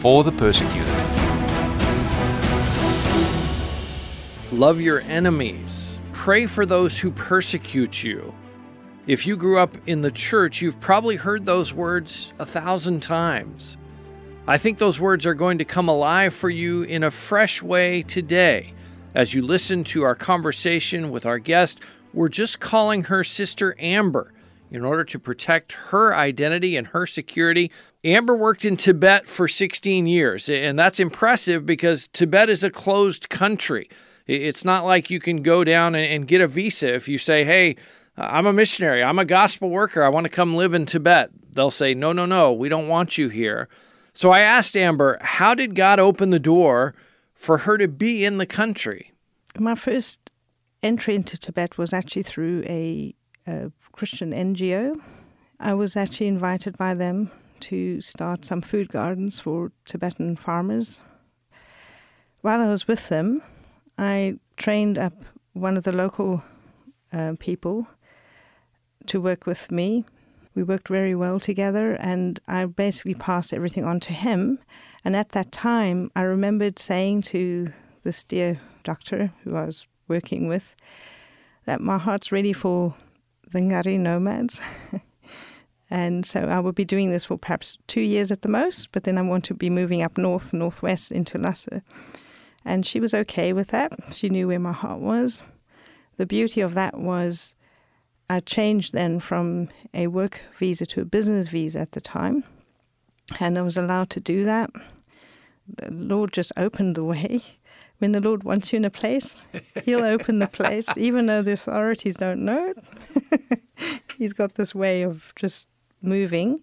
for the persecuted. Love your enemies. Pray for those who persecute you. If you grew up in the church, you've probably heard those words a thousand times. I think those words are going to come alive for you in a fresh way today. As you listen to our conversation with our guest, we're just calling her Sister Amber in order to protect her identity and her security. Amber worked in Tibet for 16 years, and that's impressive because Tibet is a closed country. It's not like you can go down and get a visa if you say, hey, I'm a missionary, I'm a gospel worker, I want to come live in Tibet. They'll say, no, no, no, we don't want you here. So I asked Amber, how did God open the door for her to be in the country? My first entry into Tibet was actually through a, a Christian NGO. I was actually invited by them to start some food gardens for Tibetan farmers. While I was with them, I trained up one of the local uh, people to work with me. We worked very well together, and I basically passed everything on to him. And at that time, I remembered saying to this dear doctor who I was working with that my heart's ready for the Ngari nomads. and so I will be doing this for perhaps two years at the most, but then I want to be moving up north, northwest into Lhasa. And she was okay with that. She knew where my heart was. The beauty of that was I changed then from a work visa to a business visa at the time, and I was allowed to do that. The Lord just opened the way. When the Lord wants you in a place, He'll open the place, even though the authorities don't know it. He's got this way of just moving.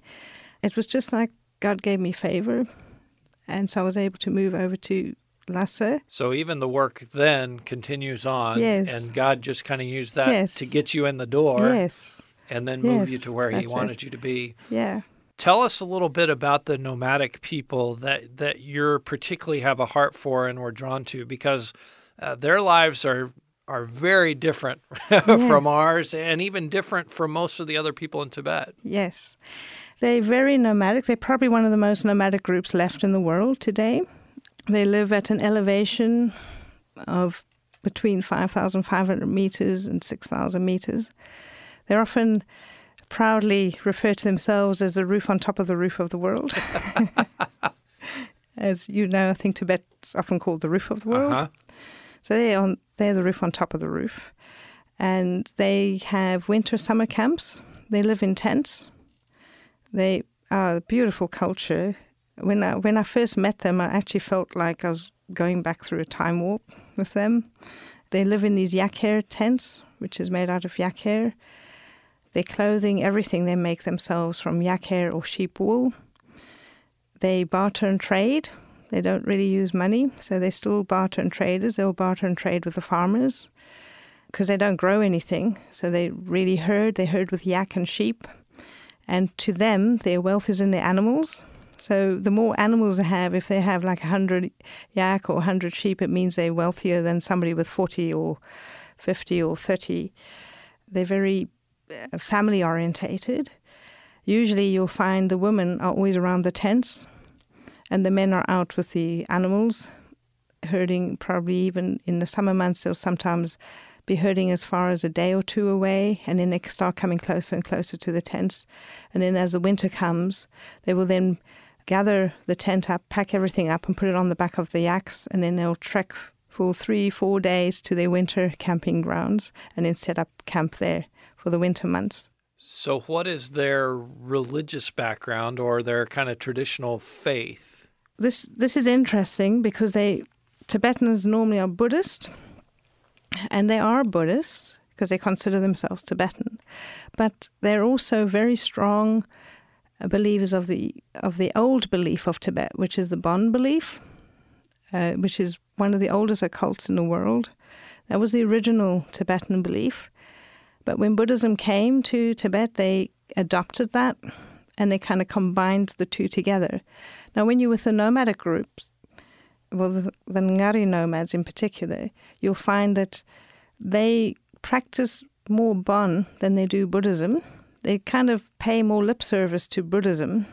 It was just like God gave me favor. And so I was able to move over to Lhasa. So even the work then continues on. Yes. And God just kind of used that Yes. to get you in the door Yes. and then move Yes, you to where He wanted it. you to be. Yeah. Tell us a little bit about the nomadic people that, that you're particularly have a heart for and were drawn to because uh, their lives are are very different from ours and even different from most of the other people in Tibet. Yes. They're very nomadic. They're probably one of the most nomadic groups left in the world today. They live at an elevation of between 5,500 meters and 6,000 meters. They're often proudly refer to themselves as the roof on top of the roof of the world. as you know, I think Tibet's often called the roof of the world. Uh-huh. So they're on they're the roof on top of the roof, and they have winter summer camps. They live in tents. They are a beautiful culture. When I when I first met them, I actually felt like I was going back through a time warp with them. They live in these yak hair tents, which is made out of yak hair. Their clothing, everything they make themselves from yak hair or sheep wool. They barter and trade. They don't really use money, so they still barter and traders. They'll barter and trade with the farmers because they don't grow anything. So they really herd. They herd with yak and sheep. And to them, their wealth is in their animals. So the more animals they have, if they have like 100 yak or 100 sheep, it means they're wealthier than somebody with 40 or 50 or 30. They're very uh, family orientated. Usually you'll find the women are always around the tents and the men are out with the animals, herding probably even in the summer months they'll sometimes be herding as far as a day or two away and then they start coming closer and closer to the tents. And then as the winter comes, they will then gather the tent up, pack everything up and put it on the back of the yaks and then they'll trek for three, four days to their winter camping grounds and then set up camp there for the winter months. So what is their religious background or their kind of traditional faith? This this is interesting because they Tibetans normally are Buddhist, and they are Buddhist because they consider themselves Tibetan, but they're also very strong uh, believers of the of the old belief of Tibet, which is the Bon belief. uh, which is one of the oldest occults in the world. That was the original Tibetan belief. But when Buddhism came to Tibet, they adopted that and they kind of combined the two together. Now, when you're with the nomadic groups, well, the, Ngari nomads in particular, you'll find that they practice more Bon than they do Buddhism. They kind of pay more lip service to Buddhism,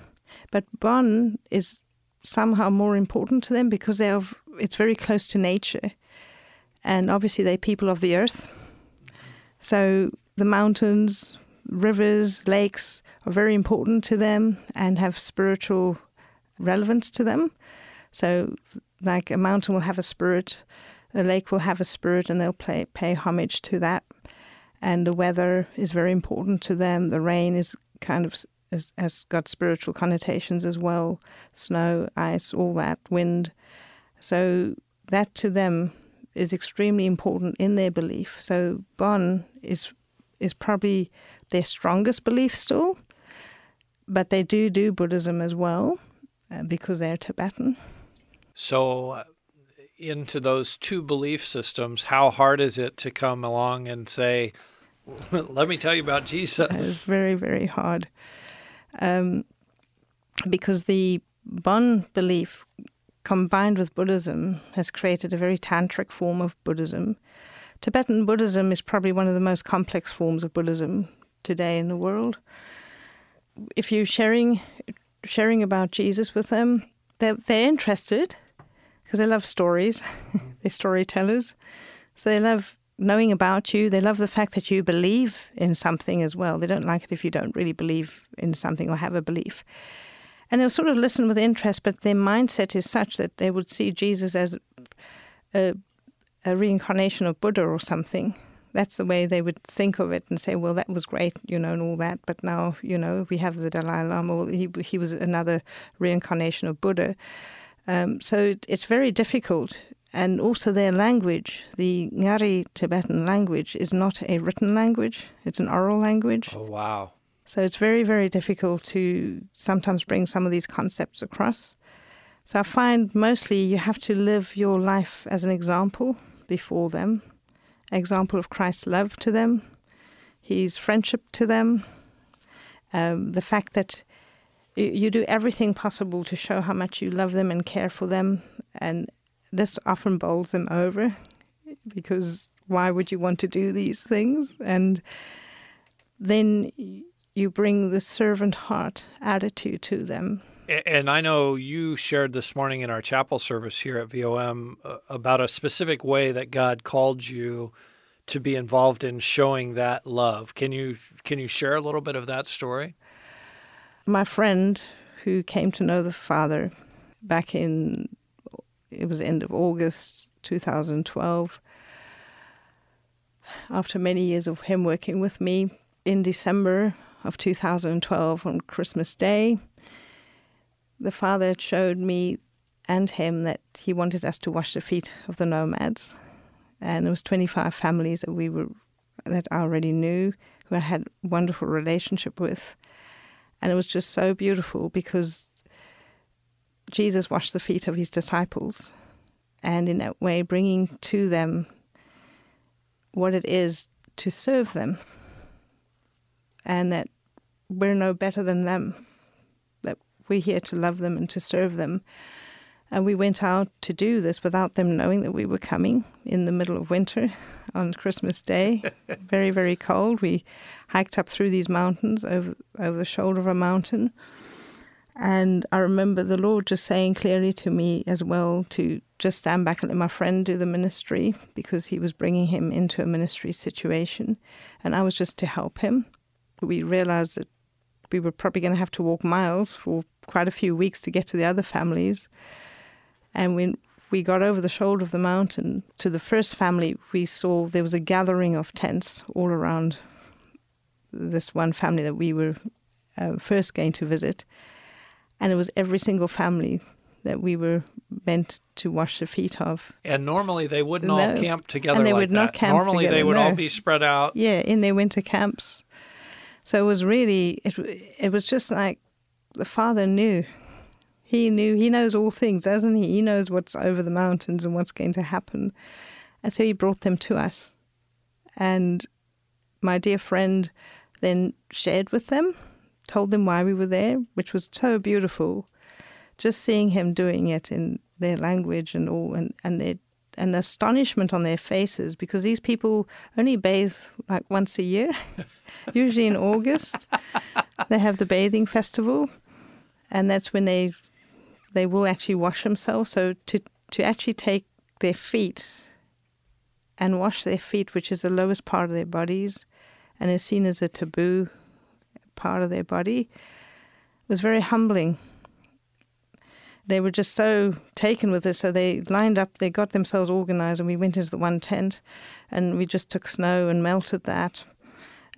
but Bon is somehow more important to them because they it's very close to nature. And obviously, they're people of the earth. So the mountains, rivers, lakes are very important to them and have spiritual relevance to them. So, like a mountain will have a spirit, a lake will have a spirit, and they'll pay homage to that. And the weather is very important to them. The rain is kind of has, has got spiritual connotations as well snow, ice, all that, wind. So, that to them is extremely important in their belief. So, Bon is is probably their strongest belief still, but they do do Buddhism as well uh, because they're Tibetan. So, uh, into those two belief systems, how hard is it to come along and say, "Let me tell you about Jesus"? It's very, very hard, um, because the Bon belief combined with Buddhism has created a very tantric form of Buddhism. Tibetan Buddhism is probably one of the most complex forms of Buddhism today in the world. If you're sharing sharing about Jesus with them, they're, they're interested because they love stories. they're storytellers. So they love knowing about you. They love the fact that you believe in something as well. They don't like it if you don't really believe in something or have a belief. And they'll sort of listen with interest, but their mindset is such that they would see Jesus as a, a reincarnation of Buddha or something. That's the way they would think of it and say, well, that was great, you know, and all that. But now, you know, we have the Dalai Lama, he, he was another reincarnation of Buddha. Um, so it's very difficult. And also, their language, the Ngari Tibetan language, is not a written language, it's an oral language. Oh, wow. So it's very, very difficult to sometimes bring some of these concepts across. So I find mostly you have to live your life as an example before them, example of Christ's love to them, his friendship to them, um, the fact that you do everything possible to show how much you love them and care for them. And this often bowls them over because why would you want to do these things? And then you bring the servant heart attitude to them. And I know you shared this morning in our chapel service here at VOM uh, about a specific way that God called you to be involved in showing that love. Can you can you share a little bit of that story? My friend who came to know the Father back in it was end of August 2012 after many years of him working with me in December of 2012 on Christmas Day, the father showed me and him that he wanted us to wash the feet of the nomads. And it was 25 families that we were that I already knew, who I had wonderful relationship with. And it was just so beautiful because Jesus washed the feet of his disciples, and in that way, bringing to them what it is to serve them, and that we're no better than them, we're here to love them and to serve them. And we went out to do this without them knowing that we were coming in the middle of winter on Christmas Day. very, very cold. We hiked up through these mountains over, over the shoulder of a mountain. And I remember the Lord just saying clearly to me as well to just stand back and let my friend do the ministry because he was bringing him into a ministry situation. And I was just to help him. We realized that we were probably going to have to walk miles for quite a few weeks to get to the other families. And when we got over the shoulder of the mountain to the first family, we saw there was a gathering of tents all around this one family that we were uh, first going to visit. And it was every single family that we were meant to wash the feet of. And normally they wouldn't no. all camp together. And they like would not that. camp Normally together, they would no. all be spread out. Yeah, in their winter camps. So it was really, it, it was just like the father knew. He knew, he knows all things, doesn't he? He knows what's over the mountains and what's going to happen. And so he brought them to us. And my dear friend then shared with them, told them why we were there, which was so beautiful. Just seeing him doing it in their language and all, and, and their an astonishment on their faces because these people only bathe like once a year, usually in August. They have the bathing festival, and that's when they they will actually wash themselves. So to to actually take their feet and wash their feet, which is the lowest part of their bodies, and is seen as a taboo part of their body, was very humbling they were just so taken with this. So they lined up, they got themselves organized, and we went into the one tent, and we just took snow and melted that.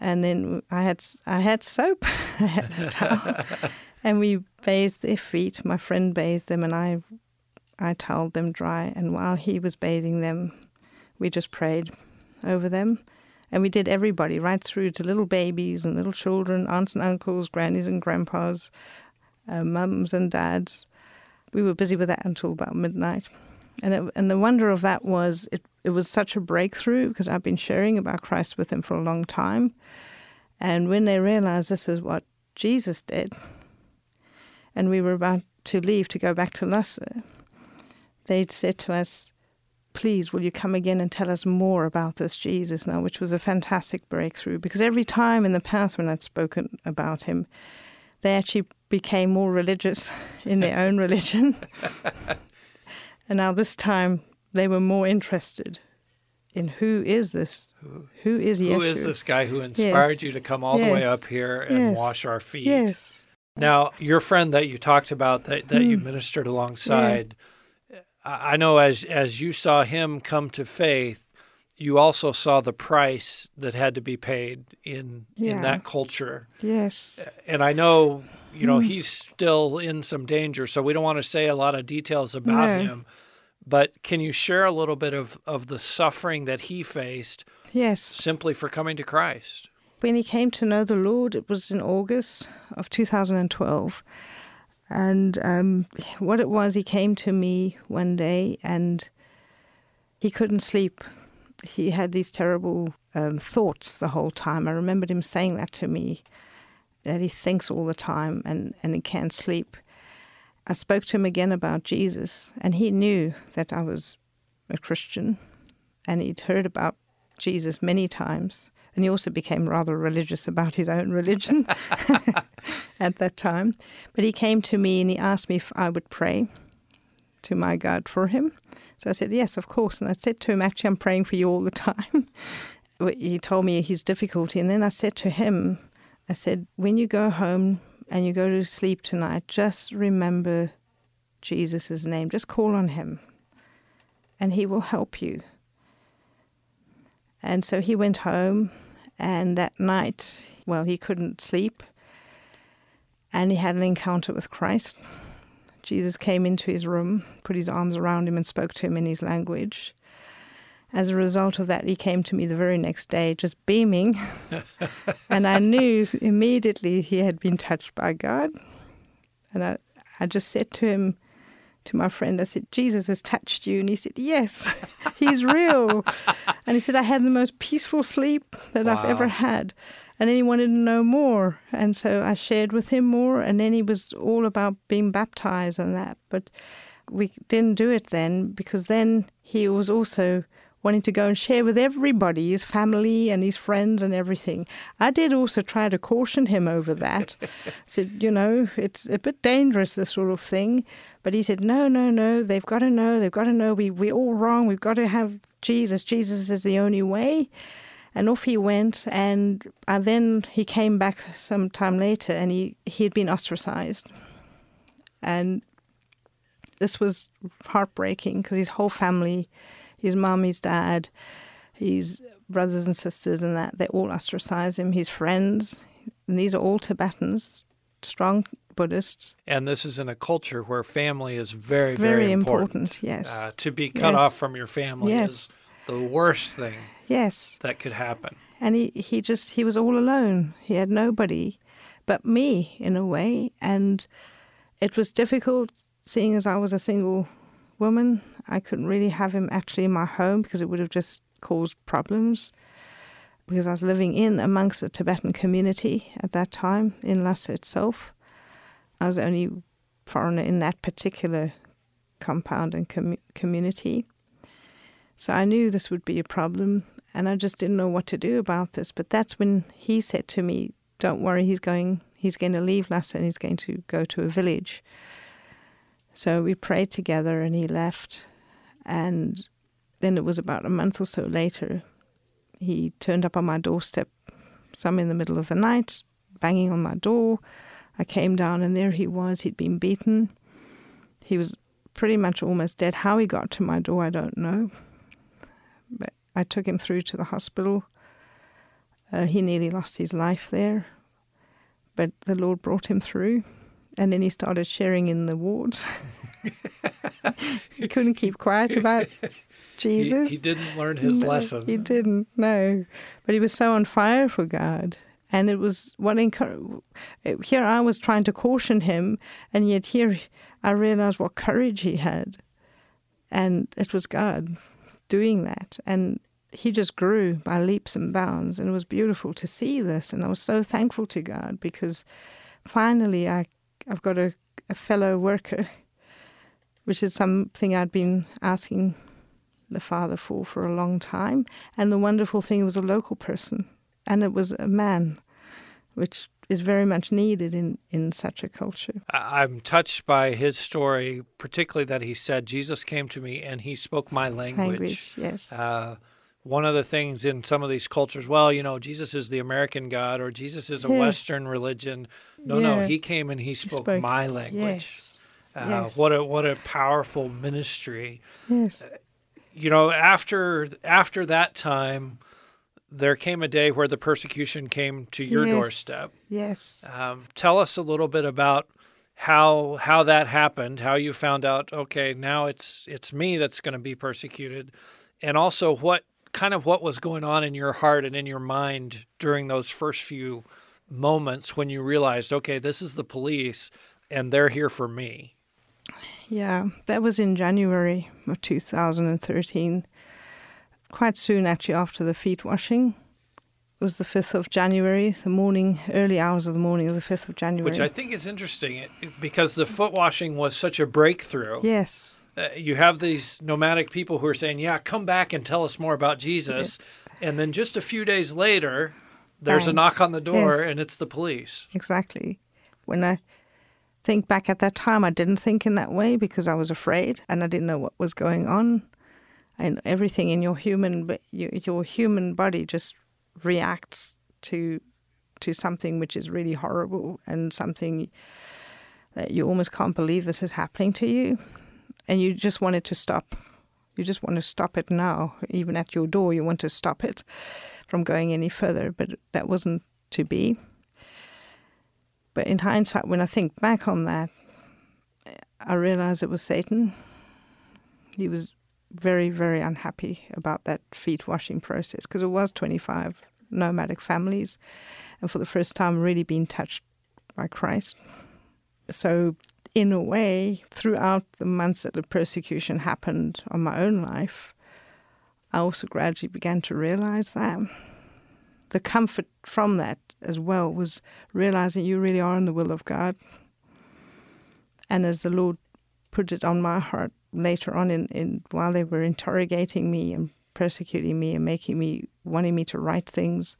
And then I had I had soap, I had a towel, and we bathed their feet. My friend bathed them, and I I toweled them dry. And while he was bathing them, we just prayed over them. And we did everybody, right through to little babies and little children, aunts and uncles, grannies and grandpas, uh, mums and dads we were busy with that until about midnight. And, it, and the wonder of that was it, it was such a breakthrough because I've been sharing about Christ with them for a long time. And when they realized this is what Jesus did, and we were about to leave to go back to Lhasa, they'd said to us, Please, will you come again and tell us more about this Jesus now? Which was a fantastic breakthrough because every time in the past when I'd spoken about him, they actually became more religious in their own religion. and now this time they were more interested in who is this? Who is Yeshua? Who is this guy who inspired yes. you to come all yes. the way up here and yes. wash our feet? Yes. Now, your friend that you talked about that, that mm. you ministered alongside, yeah. I know as as you saw him come to faith, you also saw the price that had to be paid in yeah. in that culture. Yes. And I know, you know, mm. he's still in some danger, so we don't want to say a lot of details about no. him. But can you share a little bit of, of the suffering that he faced? Yes. Simply for coming to Christ. When he came to know the Lord, it was in August of 2012. And um, what it was, he came to me one day and he couldn't sleep he had these terrible um, thoughts the whole time. I remembered him saying that to me, that he thinks all the time and, and he can't sleep. I spoke to him again about Jesus, and he knew that I was a Christian, and he'd heard about Jesus many times. And he also became rather religious about his own religion at that time. But he came to me and he asked me if I would pray to my God for him. So I said, Yes, of course. And I said to him, Actually, I'm praying for you all the time. he told me his difficulty. And then I said to him, I said, When you go home and you go to sleep tonight, just remember Jesus' name. Just call on him, and he will help you. And so he went home, and that night, well, he couldn't sleep, and he had an encounter with Christ. Jesus came into his room, put his arms around him, and spoke to him in his language. As a result of that, he came to me the very next day, just beaming. and I knew immediately he had been touched by God. And I, I just said to him, to my friend, I said, Jesus has touched you. And he said, Yes, he's real. and he said, I had the most peaceful sleep that wow. I've ever had and then he wanted to know more. And so I shared with him more, and then he was all about being baptized and that. But we didn't do it then because then he was also wanting to go and share with everybody, his family and his friends and everything. I did also try to caution him over that. I said, you know, it's a bit dangerous, this sort of thing. But he said, no, no, no, they've got to know, they've got to know we, we're all wrong, we've got to have Jesus. Jesus is the only way. And off he went, and, and then he came back some time later, and he he had been ostracized, and this was heartbreaking because his whole family, his mom, his dad, his brothers and sisters, and that they all ostracized him. His friends, and these are all Tibetans, strong Buddhists. And this is in a culture where family is very, very, very important. important yes. Uh, to be cut yes. off from your family yes. is the worst thing yes that could happen and he, he just he was all alone he had nobody but me in a way and it was difficult seeing as I was a single woman. I couldn't really have him actually in my home because it would have just caused problems. Because I was living in amongst a Tibetan community at that time in Lhasa itself. I was the only foreigner in that particular compound and com- community. So I knew this would be a problem, and I just didn't know what to do about this. But that's when he said to me, "Don't worry, he's going. He's going to leave Lhasa and he's going to go to a village." So we prayed together, and he left. And then it was about a month or so later, he turned up on my doorstep, some in the middle of the night, banging on my door. I came down, and there he was. He'd been beaten. He was pretty much almost dead. How he got to my door, I don't know. But I took him through to the hospital. Uh, he nearly lost his life there, but the Lord brought him through. And then he started sharing in the wards. he couldn't keep quiet about Jesus. He, he didn't learn his no, lesson. He didn't, no. But he was so on fire for God. And it was what encouraged. Uh, here I was trying to caution him, and yet here I realized what courage he had. And it was God doing that. And he just grew by leaps and bounds. And it was beautiful to see this. And I was so thankful to God because finally I, I've got a, a fellow worker, which is something I'd been asking the Father for for a long time. And the wonderful thing was a local person. And it was a man, which is very much needed in, in such a culture. I'm touched by his story, particularly that he said, Jesus came to me and he spoke my language. Language, yes. Uh, one of the things in some of these cultures, well, you know, Jesus is the American God or Jesus is a Yeah. Western religion. No, Yeah. no, he came and he spoke, spoke- my language. Yes. Uh, yes. What a what a powerful ministry. Yes. You know, after after that time, there came a day where the persecution came to your Yes. doorstep. Yes. Um, tell us a little bit about how how that happened, how you found out. Okay, now it's it's me that's going to be persecuted, and also what kind of what was going on in your heart and in your mind during those first few moments when you realized, okay, this is the police, and they're here for me. Yeah, that was in January of 2013. Quite soon, actually, after the feet washing. It was the 5th of January, the morning, early hours of the morning of the 5th of January. Which I think is interesting because the foot washing was such a breakthrough. Yes. uh, you have these nomadic people who are saying, "Yeah, come back and tell us more about Jesus," and then just a few days later, there's a knock on the door, Yes. and it's the police. Exactly. When I think back at that time, I didn't think in that way because I was afraid and I didn't know what was going on. And everything in your human, your, human body just reacts to to something which is really horrible and something that you almost can't believe this is happening to you, and you just want it to stop. You just want to stop it now, even at your door. You want to stop it from going any further, but that wasn't to be. But in hindsight, when I think back on that, I realize it was Satan. He was very, very unhappy about that feet washing process because it was 25 nomadic families, and for the first time, really being touched by Christ. So, in a way, throughout the months that the persecution happened on my own life, I also gradually began to realize that the comfort from that as well was realizing you really are in the will of God. And as the Lord put it on my heart later on, in, in while they were interrogating me and persecuting me and making me wanting me to write things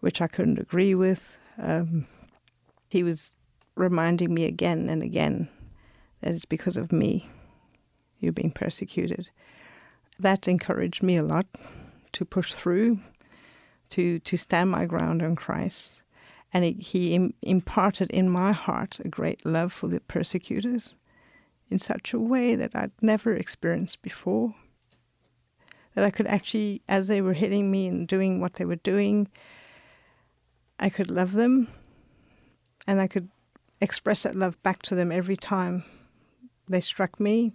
which I couldn't agree with, um, He was reminding me again and again that it's because of me you're being persecuted. That encouraged me a lot to push through to to stand my ground on Christ, and it, He Im- imparted in my heart a great love for the persecutors, in such a way that I'd never experienced before. That I could actually, as they were hitting me and doing what they were doing, I could love them, and I could express that love back to them every time they struck me.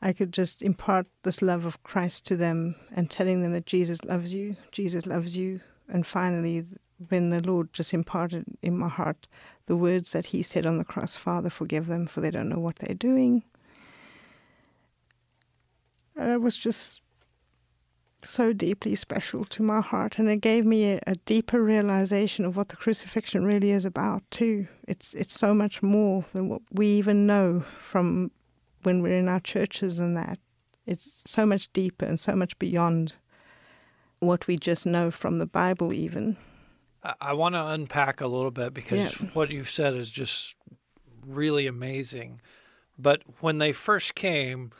I could just impart this love of Christ to them and telling them that Jesus loves you, Jesus loves you. And finally, when the Lord just imparted in my heart the words that He said on the cross Father, forgive them, for they don't know what they're doing. And it was just so deeply special to my heart, and it gave me a, a, deeper realization of what the crucifixion really is about too. It's it's so much more than what we even know from when we're in our churches and that. It's so much deeper and so much beyond what we just know from the Bible, even. I, I want to unpack a little bit because yeah. what you've said is just really amazing. But when they first came,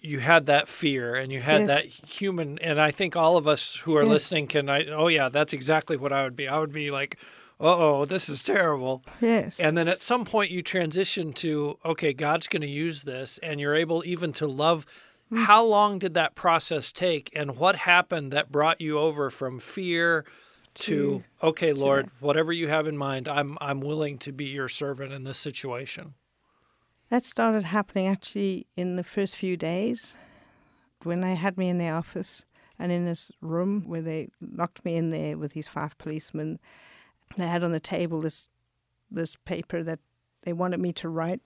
you had that fear and you had yes. that human and i think all of us who are yes. listening can I, oh yeah that's exactly what i would be i would be like oh this is terrible yes and then at some point you transition to okay god's going to use this and you're able even to love mm. how long did that process take and what happened that brought you over from fear to, to okay to lord that. whatever you have in mind i'm i'm willing to be your servant in this situation that started happening actually in the first few days when they had me in the office and in this room where they locked me in there with these five policemen. They had on the table this this paper that they wanted me to write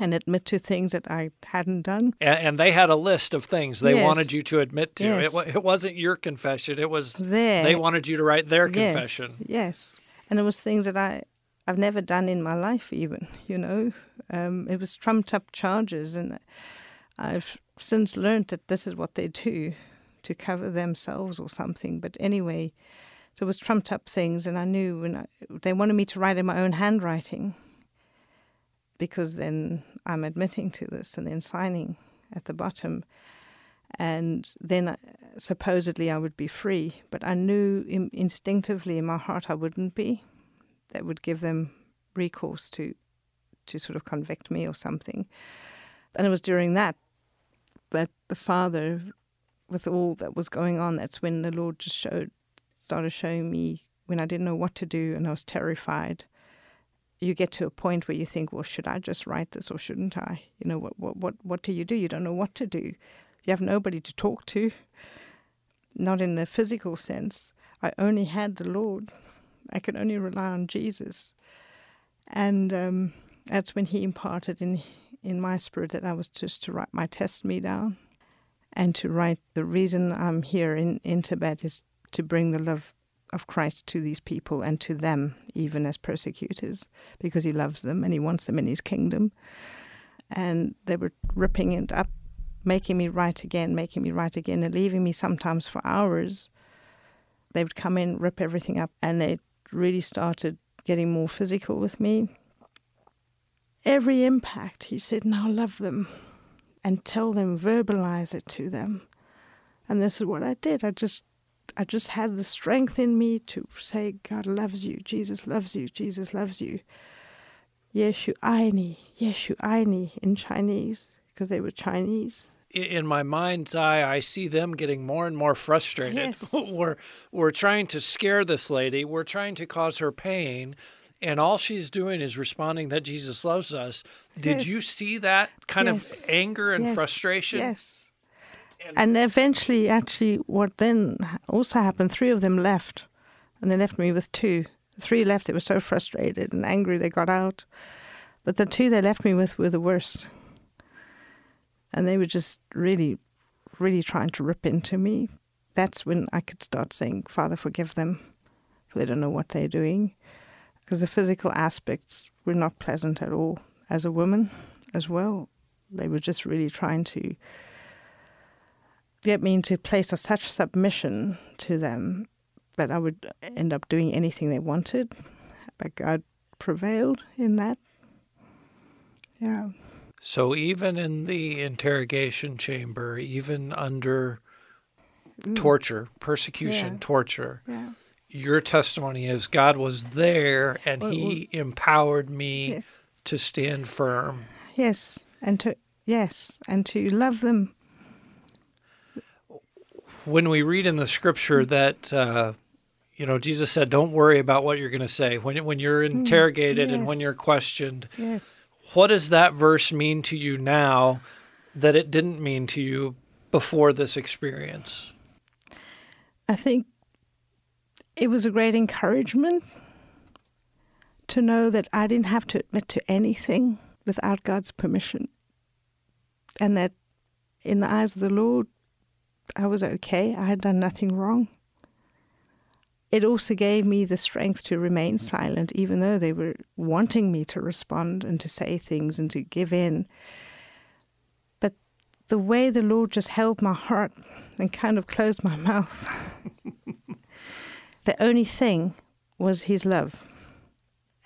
and admit to things that I hadn't done. And, and they had a list of things they yes. wanted you to admit to. Yes. It, it, wasn't your confession. It was there. They wanted you to write their yes. confession. Yes, and it was things that I I've never done in my life. Even you know, um, it was trumped up charges, and I've since learned that this is what they do to cover themselves or something. But anyway, so it was trumped up things, and I knew when I, they wanted me to write in my own handwriting because then I'm admitting to this and then signing at the bottom. And then uh, supposedly I would be free, but I knew in, instinctively in my heart I wouldn't be. That would give them recourse to to sort of convict me or something. And it was during that that the father, with all that was going on, that's when the Lord just showed, started showing me when I didn't know what to do and I was terrified. You get to a point where you think, well, should I just write this or shouldn't I? You know, what, what, what, what do you do? You don't know what to do. You have nobody to talk to, not in the physical sense. I only had the Lord. I could only rely on Jesus. And um, that's when he imparted in in my spirit that I was just to write my testimony down and to write the reason I'm here in, in Tibet is to bring the love of Christ to these people and to them, even as persecutors, because he loves them and he wants them in his kingdom. And they were ripping it up, making me write again, making me write again, and leaving me sometimes for hours. They would come in, rip everything up, and they really started getting more physical with me every impact, he said, now love them and tell them, verbalize it to them. And this is what I did. I just I just had the strength in me to say, God loves you, Jesus loves you, Jesus loves you. Yeshu Aini, Yeshu Aini in Chinese, because they were Chinese. In my mind's eye, I see them getting more and more frustrated. Yes. we're, we're trying to scare this lady. We're trying to cause her pain and all she's doing is responding that Jesus loves us. Did yes. you see that kind yes. of anger and frustration? Yes. And, eventually, actually, what then also happened, three of them left, and they left me with two. Three left, they were so frustrated and angry they got out. But the two they left me with were the worst. And they were just really, really trying to rip into me. That's when I could start saying, Father, forgive them, for they don't know what they're doing because the physical aspects were not pleasant at all as a woman as well. They were just really trying to get me into a place of such submission to them that I would end up doing anything they wanted. But God prevailed in that. Yeah. So even in the interrogation chamber, even under mm. torture, persecution, yeah. torture, yeah your testimony is God was there and well, He well, empowered me yes. to stand firm. Yes, and to yes, and to love them. When we read in the Scripture that uh, you know Jesus said, "Don't worry about what you're going to say when when you're mm, interrogated yes. and when you're questioned." Yes. What does that verse mean to you now that it didn't mean to you before this experience? I think it was a great encouragement to know that I didn't have to admit to anything without God's permission. And that in the eyes of the Lord, I was okay. I had done nothing wrong. It also gave me the strength to remain silent, even though they were wanting me to respond and to say things and to give in. But the way the Lord just held my heart and kind of closed my mouth, the only thing was His love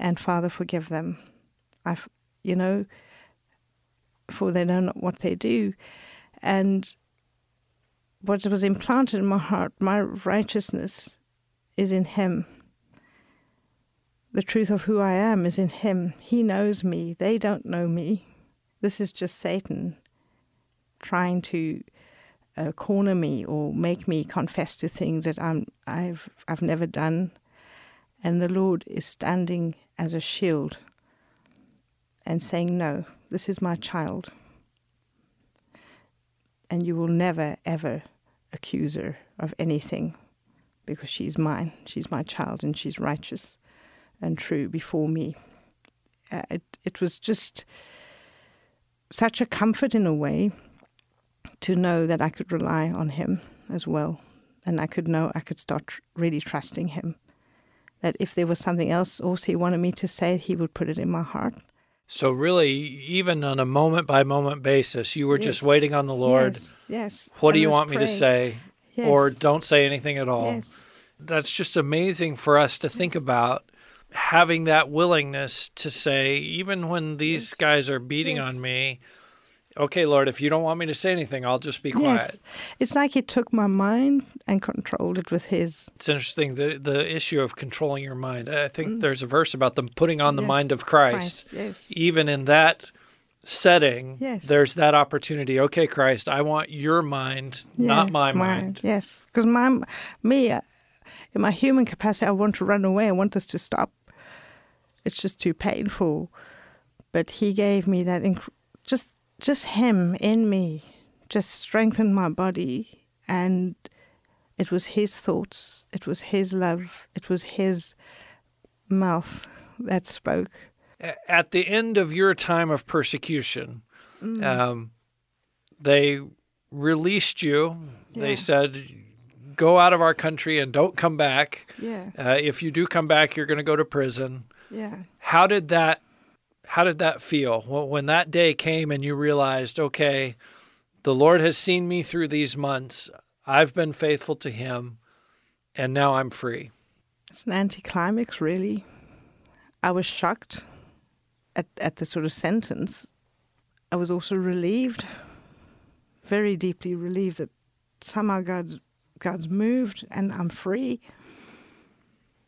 and Father, forgive them. I, you know, for they know not what they do. And what was implanted in my heart, my righteousness is in Him. The truth of who I am is in Him. He knows me. They don't know me. This is just Satan trying to uh, corner me or make me confess to things that I'm I've I've never done. And the Lord is standing as a shield and saying, No, this is my child. And you will never, ever accuse her of anything because she's mine. She's my child and she's righteous and true before me. Uh, it, it was just such a comfort in a way to know that I could rely on him as well. And I could know I could start really trusting him that if there was something else also he wanted me to say, he would put it in my heart. So really, even on a moment by moment basis, you were yes. just waiting on the Lord. Yes. yes. What do you want praying. me to say? Yes. Or don't say anything at all. Yes. That's just amazing for us to think about having that willingness to say, even when these guys are beating on me, okay, Lord, if you don't want me to say anything, I'll just be quiet. Yes. It's like he took my mind and controlled it with his. It's interesting the the issue of controlling your mind. I think mm. there's a verse about them putting on the yes. mind of Christ. Christ. Yes. Even in that setting, yes. there's that opportunity. Okay, Christ, I want your mind, yeah, not my mind. mind. Yes, because my me, uh, in my human capacity, I want to run away. I want this to stop. It's just too painful. But he gave me that inc- just just him in me just strengthened my body and it was his thoughts it was his love it was his mouth that spoke at the end of your time of persecution mm. um, they released you yeah. they said go out of our country and don't come back yeah. Uh, if you do come back you're going to go to prison yeah how did that how did that feel when that day came and you realized, okay, the Lord has seen me through these months. I've been faithful to Him, and now I'm free? It's an anticlimax, really. I was shocked at, at the sort of sentence. I was also relieved, very deeply relieved that somehow God's, God's moved and I'm free.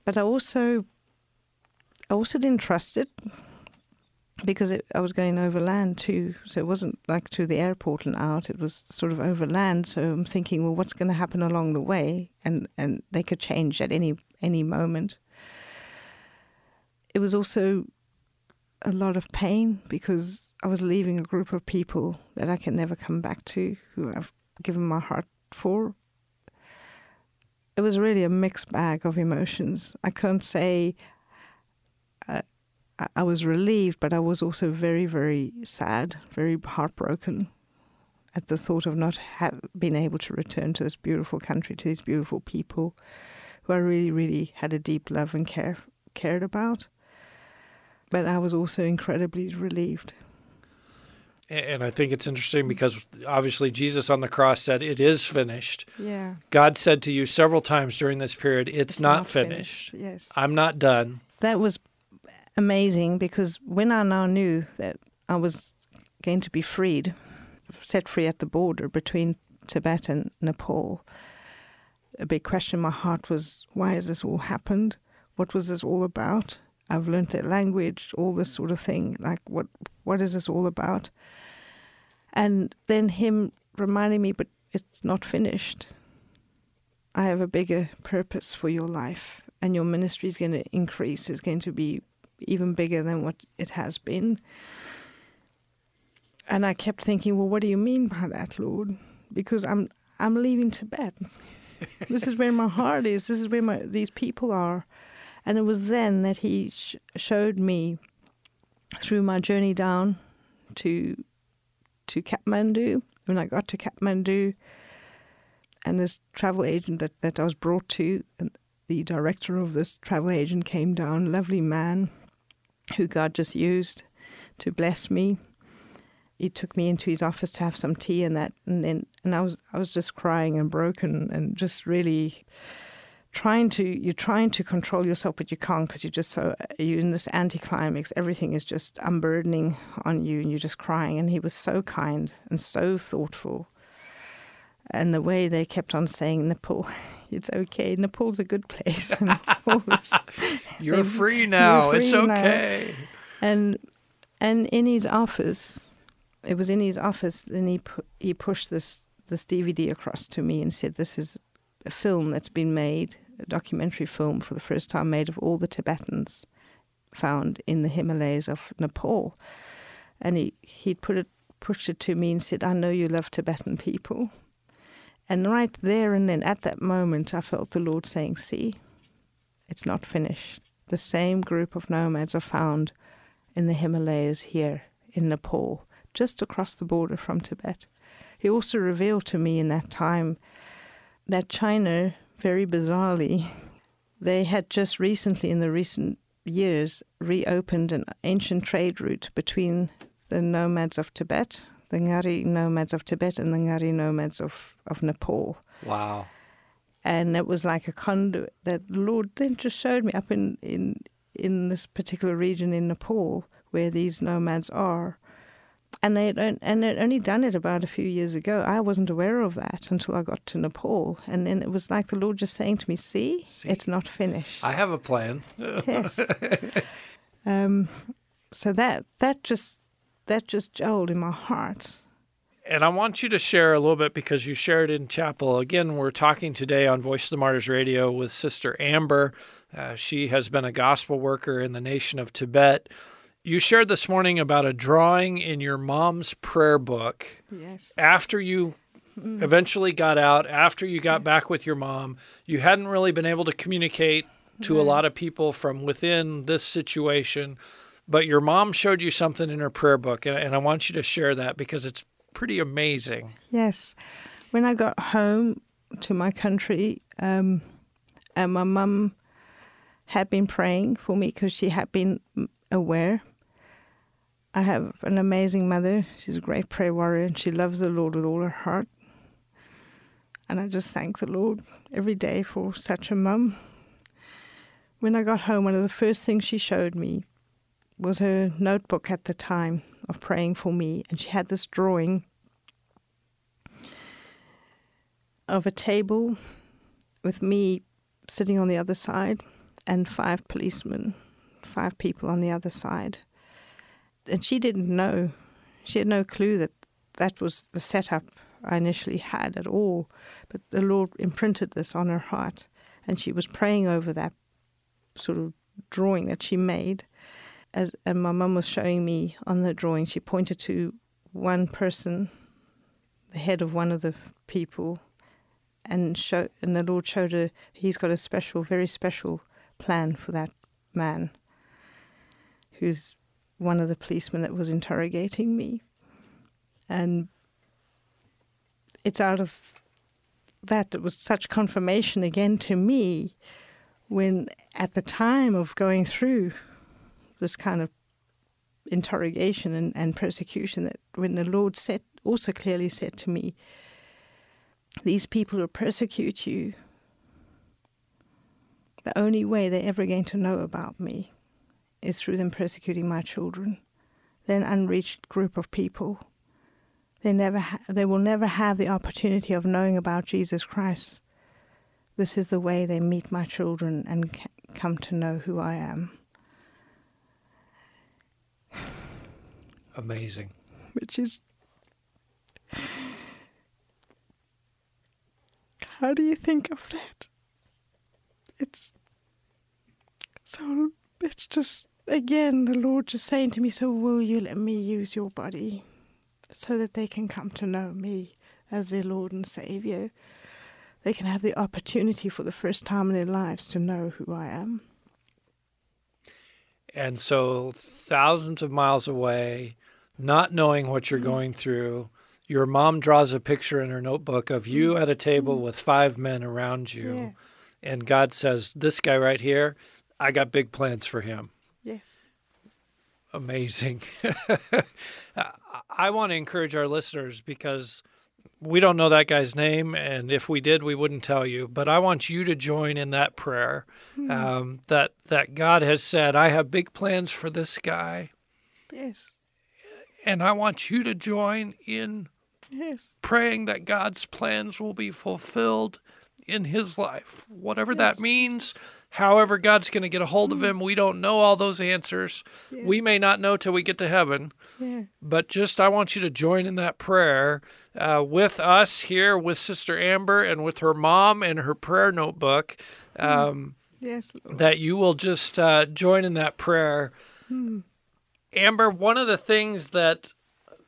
But I also, I also didn't trust it because it, I was going overland too, so it wasn't like to the airport and out. It was sort of overland. So I'm thinking, well, what's going to happen along the way? And and they could change at any any moment. It was also a lot of pain because I was leaving a group of people that I can never come back to, who I've given my heart for. It was really a mixed bag of emotions. I can't say I was relieved, but I was also very, very sad, very heartbroken at the thought of not have been able to return to this beautiful country, to these beautiful people who I really, really had a deep love and care cared about. But I was also incredibly relieved. And I think it's interesting because obviously Jesus on the cross said, It is finished. Yeah. God said to you several times during this period, It's, it's not, not, finished. finished. Yes. I'm not done. That was amazing because when I now knew that I was going to be freed, set free at the border between Tibet and Nepal, a big question in my heart was why has this all happened? What was this all about? I've learned their language, all this sort of thing. Like, what what is this all about? And then him reminding me, but it's not finished. I have a bigger purpose for your life, and your ministry is going to increase. It's going to be even bigger than what it has been. And I kept thinking, well, what do you mean by that, Lord? Because I'm I'm leaving Tibet. this is where my heart is. This is where my these people are. And it was then that he sh- showed me through my journey down to to Kathmandu. When I got to Kathmandu, and this travel agent that, that I was brought to, and the director of this travel agent came down, lovely man who God just used to bless me. He took me into his office to have some tea and that, and then and I was I was just crying and broken and just really trying to you're trying to control yourself, but you can't because you're just so you're in this anticlimax. Everything is just unburdening on you, and you're just crying. And he was so kind and so thoughtful, and the way they kept on saying Nepal, it's okay. Nepal's a good place. you're free now. You're free it's okay. Now. And and in his office, it was in his office, and he pu- he pushed this this DVD across to me and said, "This is a film that's been made, a documentary film for the first time made of all the Tibetans found in the Himalayas of Nepal." And he he put it pushed it to me and said, "I know you love Tibetan people." And right there and then, at that moment, I felt the Lord saying, "See, it's not finished. The same group of nomads are found in the Himalayas here in Nepal." just across the border from Tibet. He also revealed to me in that time that China, very bizarrely, they had just recently, in the recent years, reopened an ancient trade route between the nomads of Tibet, the Ngari nomads of Tibet, and the Ngari nomads of, of Nepal. Wow. And it was like a conduit that the Lord then just showed me up in, in, in this particular region in Nepal where these nomads are and they and they'd only done it about a few years ago. I wasn't aware of that until I got to Nepal, and then it was like the Lord just saying to me, "See, See it's not finished. I have a plan." yes. Um, so that that just that just jolted in my heart. And I want you to share a little bit because you shared in chapel. Again, we're talking today on Voice of the Martyrs Radio with Sister Amber. Uh, she has been a gospel worker in the nation of Tibet you shared this morning about a drawing in your mom's prayer book. Yes. After you mm. eventually got out, after you got yes. back with your mom, you hadn't really been able to communicate to a lot of people from within this situation, but your mom showed you something in her prayer book, and, and I want you to share that because it's pretty amazing. Yes. When I got home to my country, um, and my mum had been praying for me because she had been aware I have an amazing mother. She's a great prayer warrior and she loves the Lord with all her heart. And I just thank the Lord every day for such a mum. When I got home, one of the first things she showed me was her notebook at the time of praying for me. And she had this drawing of a table with me sitting on the other side and five policemen, five people on the other side and she didn't know. She had no clue that that was the setup I initially had at all. But the Lord imprinted this on her heart, and she was praying over that sort of drawing that she made. As, and my mum was showing me on the drawing, she pointed to one person, the head of one of the people, and show, and the Lord showed her he's got a special, very special plan for that man who's one of the policemen that was interrogating me. And it's out of that, it was such confirmation again to me when, at the time of going through this kind of interrogation and, and persecution, that when the Lord said, also clearly said to me, These people who persecute you, the only way they're ever going to know about me is through them persecuting my children. They're an unreached group of people. They never, ha- they will never have the opportunity of knowing about Jesus Christ. This is the way they meet my children and come to know who I am. Amazing. Which is. How do you think of that? It's so. It's just again, the Lord just saying to me, So will you let me use your body so that they can come to know me as their Lord and Savior? they can have the opportunity for the first time in their lives to know who I am. And so, thousands of miles away, not knowing what you're mm-hmm. going through, your mom draws a picture in her notebook of you mm-hmm. at a table mm-hmm. with five men around you. Yeah. And God says, This guy right here, I got big plans for him. Yes. Amazing. I want to encourage our listeners because we don't know that guy's name, and if we did, we wouldn't tell you. But I want you to join in that prayer um, that that God has said, "I have big plans for this guy," Yes. and I want you to join in Yes. praying that God's plans will be fulfilled in his life, whatever Yes. that means. However, God's going to get a hold of him. We don't know all those answers. Yeah. We may not know till we get to heaven. Yeah. But just I want you to join in that prayer uh, with us here, with Sister Amber and with her mom and her prayer notebook. Um, Yes. Lord. that you will just uh, join in that prayer. Amber, one of the things that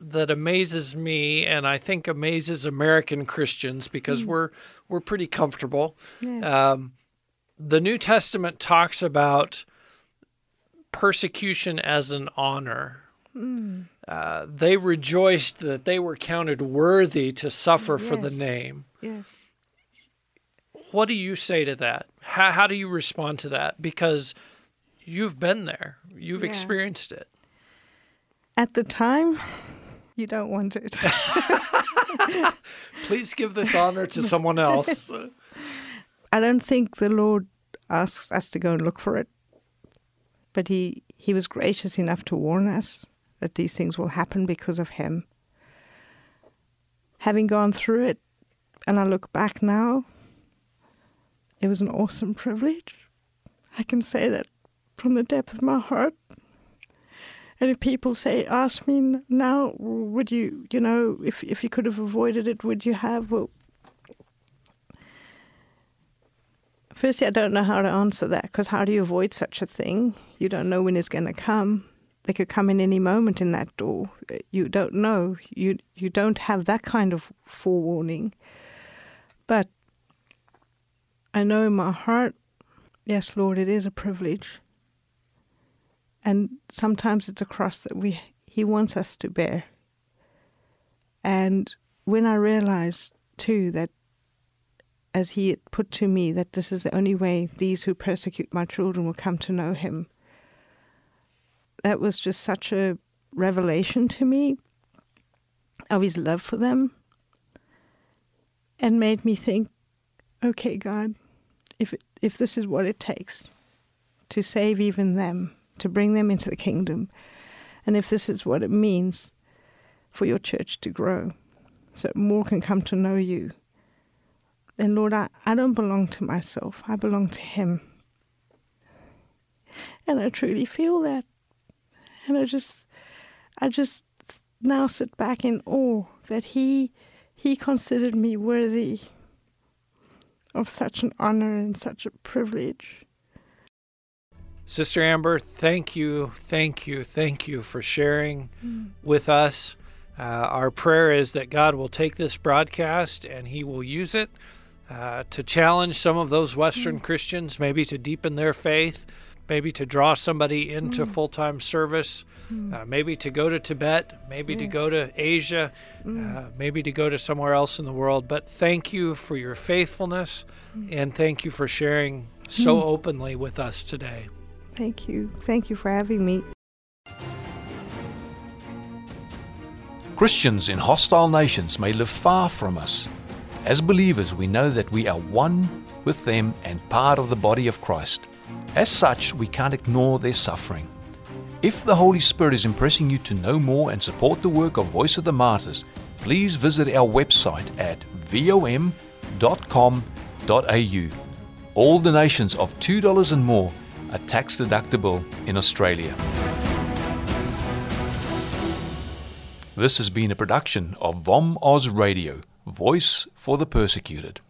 that amazes me, and I think amazes American Christians, because we're we're pretty comfortable. Yes. Um, the New Testament talks about persecution as an honor. Uh, they rejoiced that they were counted worthy to suffer for the name. yes. What do you say to that? How, how do you respond to that? Because you've been there, you've Yeah. experienced it. At the time, you don't want it. Please give this honor to someone else. I don't think the Lord asks us to go and look for it, but He He was gracious enough to warn us that these things will happen because of Him. Having gone through it, and I look back now, it was an awesome privilege. I can say that from the depth of my heart. And if people say, ask me now, would you, you know, if if you could have avoided it, would you have? Well, Firstly, I don't know how to answer that because how do you avoid such a thing? You don't know when it's going to come. They could come in any moment in that door. You don't know. You you don't have that kind of forewarning. But I know in my heart, yes, Lord, it is a privilege. And sometimes it's a cross that we He wants us to bear. And when I realized too that as he put to me that this is the only way these who persecute my children will come to know him. That was just such a revelation to me of his love for them and made me think, okay, God, if, it, if this is what it takes to save even them, to bring them into the kingdom, and if this is what it means for your church to grow, so more can come to know you then Lord, I, I don't belong to myself. I belong to Him. And I truly feel that. And I just I just now sit back in awe that He He considered me worthy of such an honor and such a privilege. Sister Amber, thank you, thank you, thank you for sharing with us. Uh, our prayer is that God will take this broadcast and He will use it uh, to challenge some of those Western Christians, maybe to deepen their faith, maybe to draw somebody into full time service, uh, maybe to go to Tibet, maybe to go to Asia, uh, maybe to go to somewhere else in the world. But thank you for your faithfulness and thank you for sharing so openly with us today. Thank you. Thank you for having me. Christians in hostile nations may live far from us. As believers, we know that we are one with them and part of the body of Christ. As such, we can't ignore their suffering. If the Holy Spirit is impressing you to know more and support the work of Voice of the Martyrs, please visit our website at vom.com.au. All donations of $2 and more are tax deductible in Australia. This has been a production of VOM Oz Radio, Voice for the Persecuted.